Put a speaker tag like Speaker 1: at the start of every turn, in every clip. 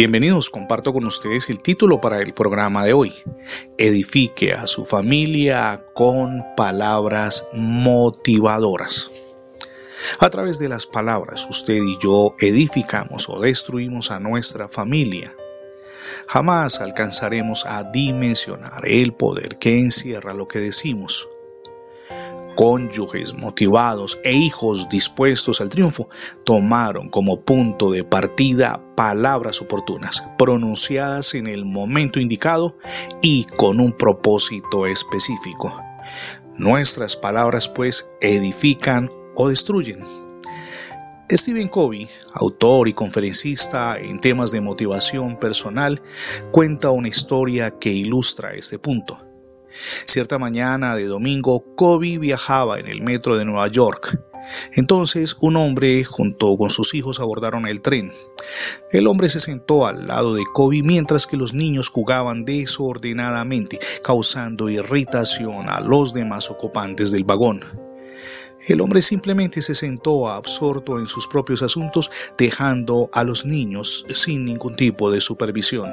Speaker 1: Bienvenidos, comparto con ustedes el título para el programa de hoy. Edifique a su familia con palabras motivadoras. A través de las palabras, usted y yo edificamos o destruimos a nuestra familia. Jamás alcanzaremos a dimensionar el poder que encierra lo que decimos cónyuges motivados e hijos dispuestos al triunfo tomaron como punto de partida palabras oportunas, pronunciadas en el momento indicado y con un propósito específico. Nuestras palabras pues edifican o destruyen. Stephen Covey, autor y conferencista en temas de motivación personal, cuenta una historia que ilustra este punto. Cierta mañana de domingo, Kobe viajaba en el metro de Nueva York. Entonces un hombre junto con sus hijos abordaron el tren. El hombre se sentó al lado de Kobe mientras que los niños jugaban desordenadamente, causando irritación a los demás ocupantes del vagón. El hombre simplemente se sentó absorto en sus propios asuntos, dejando a los niños sin ningún tipo de supervisión.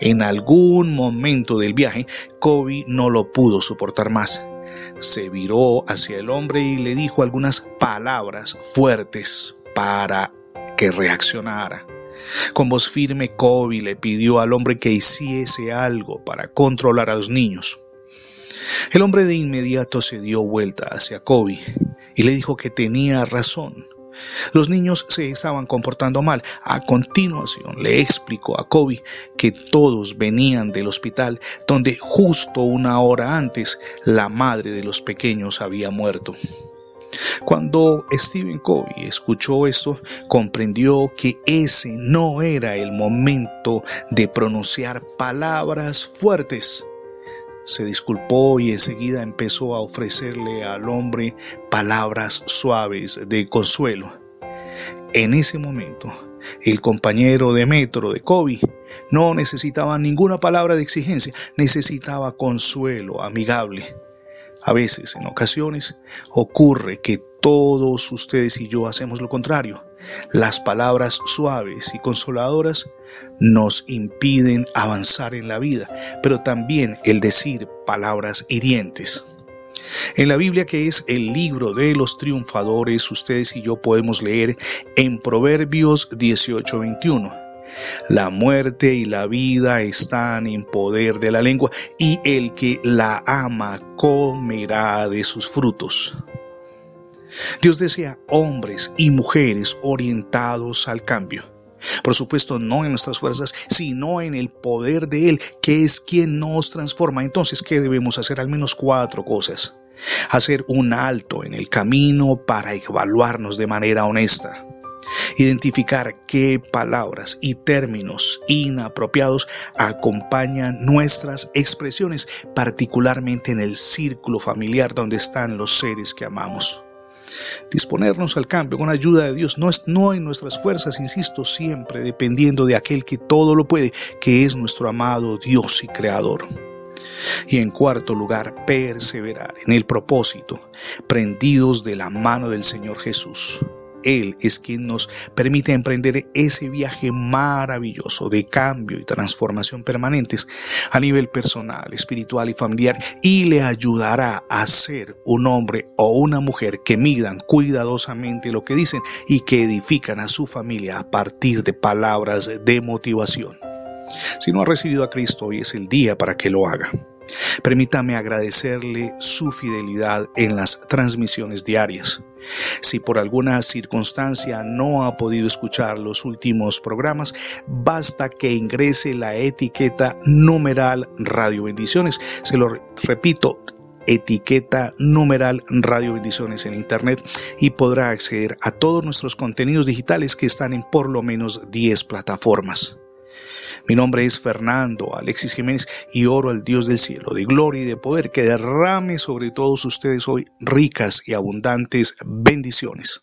Speaker 1: En algún momento del viaje, Kobe no lo pudo soportar más. Se viró hacia el hombre y le dijo algunas palabras fuertes para que reaccionara. Con voz firme, Kobe le pidió al hombre que hiciese algo para controlar a los niños. El hombre de inmediato se dio vuelta hacia Kobe y le dijo que tenía razón los niños se estaban comportando mal. A continuación le explicó a Kobe que todos venían del hospital donde justo una hora antes la madre de los pequeños había muerto. Cuando Stephen Covey escuchó esto, comprendió que ese no era el momento de pronunciar palabras fuertes se disculpó y enseguida empezó a ofrecerle al hombre palabras suaves de consuelo. En ese momento, el compañero de metro de Kobe no necesitaba ninguna palabra de exigencia, necesitaba consuelo amigable. A veces, en ocasiones, ocurre que todos ustedes y yo hacemos lo contrario. Las palabras suaves y consoladoras nos impiden avanzar en la vida, pero también el decir palabras hirientes. En la Biblia, que es el libro de los triunfadores, ustedes y yo podemos leer en Proverbios 18:21. La muerte y la vida están en poder de la lengua, y el que la ama comerá de sus frutos. Dios desea hombres y mujeres orientados al cambio. Por supuesto, no en nuestras fuerzas, sino en el poder de Él, que es quien nos transforma. Entonces, ¿qué debemos hacer? Al menos cuatro cosas. Hacer un alto en el camino para evaluarnos de manera honesta identificar qué palabras y términos inapropiados acompañan nuestras expresiones, particularmente en el círculo familiar donde están los seres que amamos. Disponernos al cambio con ayuda de Dios no, es, no en nuestras fuerzas, insisto, siempre dependiendo de aquel que todo lo puede, que es nuestro amado Dios y Creador. Y en cuarto lugar, perseverar en el propósito, prendidos de la mano del Señor Jesús. Él es quien nos permite emprender ese viaje maravilloso de cambio y transformación permanentes a nivel personal, espiritual y familiar y le ayudará a ser un hombre o una mujer que midan cuidadosamente lo que dicen y que edifican a su familia a partir de palabras de motivación. Si no ha recibido a Cristo, hoy es el día para que lo haga. Permítame agradecerle su fidelidad en las transmisiones diarias. Si por alguna circunstancia no ha podido escuchar los últimos programas, basta que ingrese la etiqueta numeral Radio Bendiciones. Se lo repito, etiqueta numeral Radio Bendiciones en Internet y podrá acceder a todos nuestros contenidos digitales que están en por lo menos 10 plataformas. Mi nombre es Fernando Alexis Jiménez y oro al Dios del cielo, de gloria y de poder, que derrame sobre todos ustedes hoy ricas y abundantes bendiciones.